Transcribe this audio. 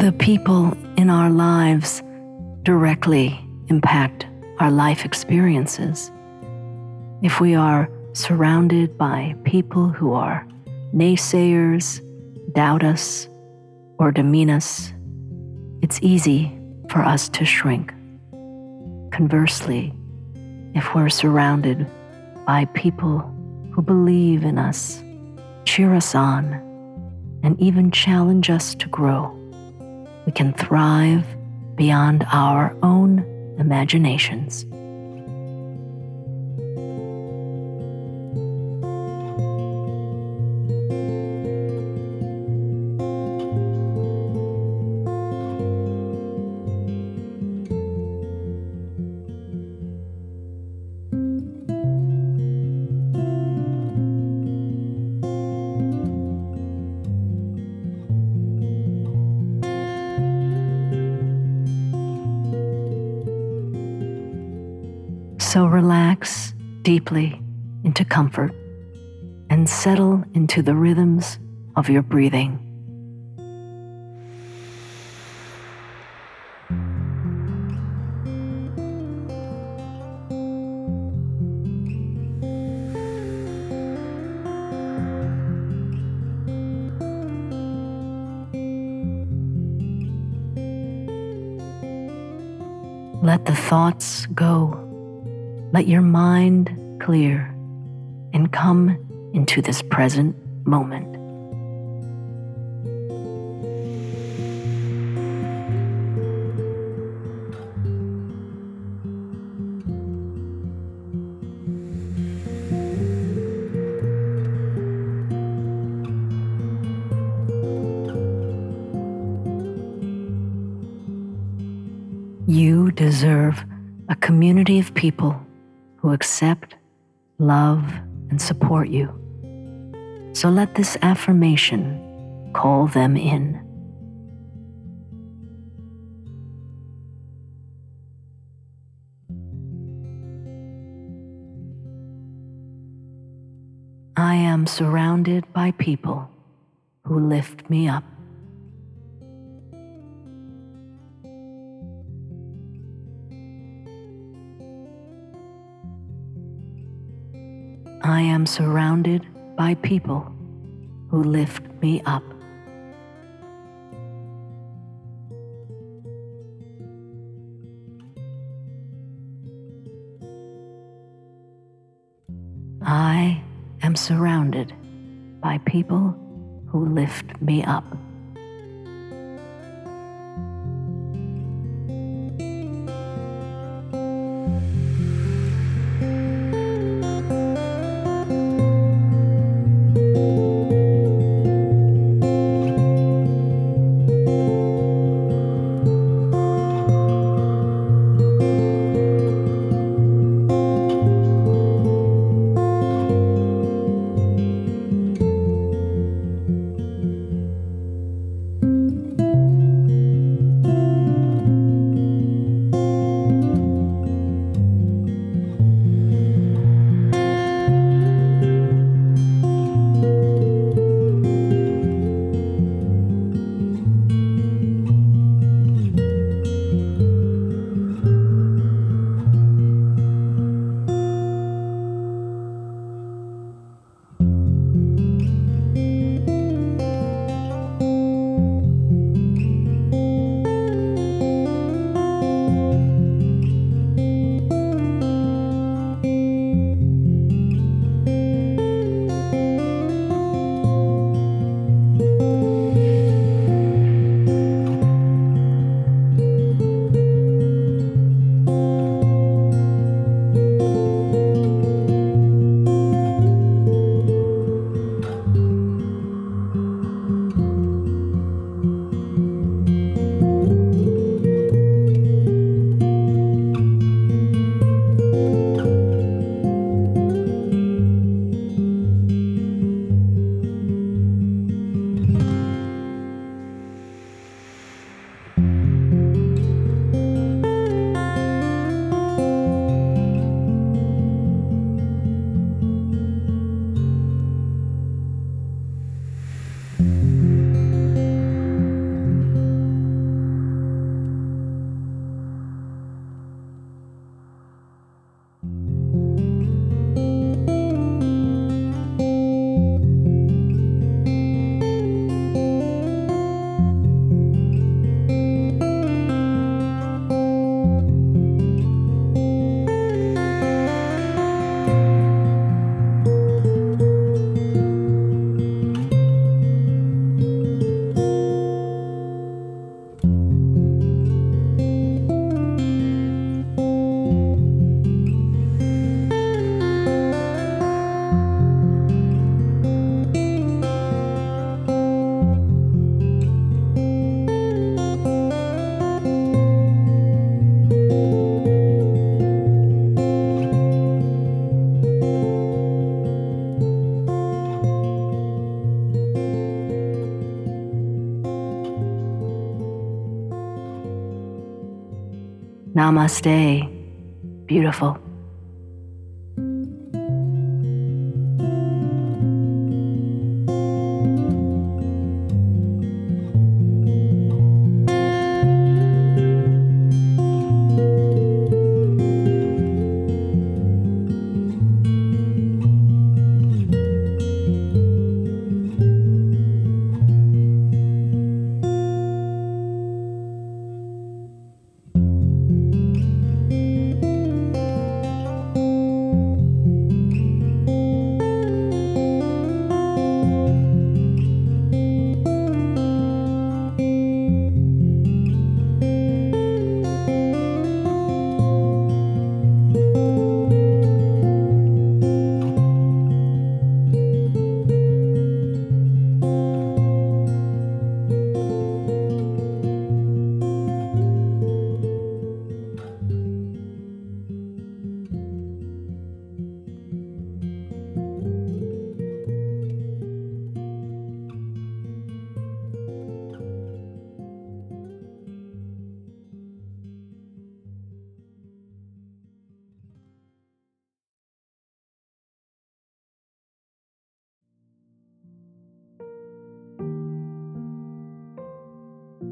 The people in our lives directly impact our life experiences. If we are surrounded by people who are naysayers, doubt us, or demean us, it's easy for us to shrink. Conversely, if we're surrounded by people who believe in us, cheer us on, and even challenge us to grow, we can thrive beyond our own imaginations. Deeply into comfort and settle into the rhythms of your breathing. Let the thoughts go. Let your mind clear and come into this present moment. You deserve a community of people accept, love, and support you. So let this affirmation call them in. I am surrounded by people who lift me up. I am surrounded by people who lift me up. I am surrounded by people who lift me up. Namaste, beautiful.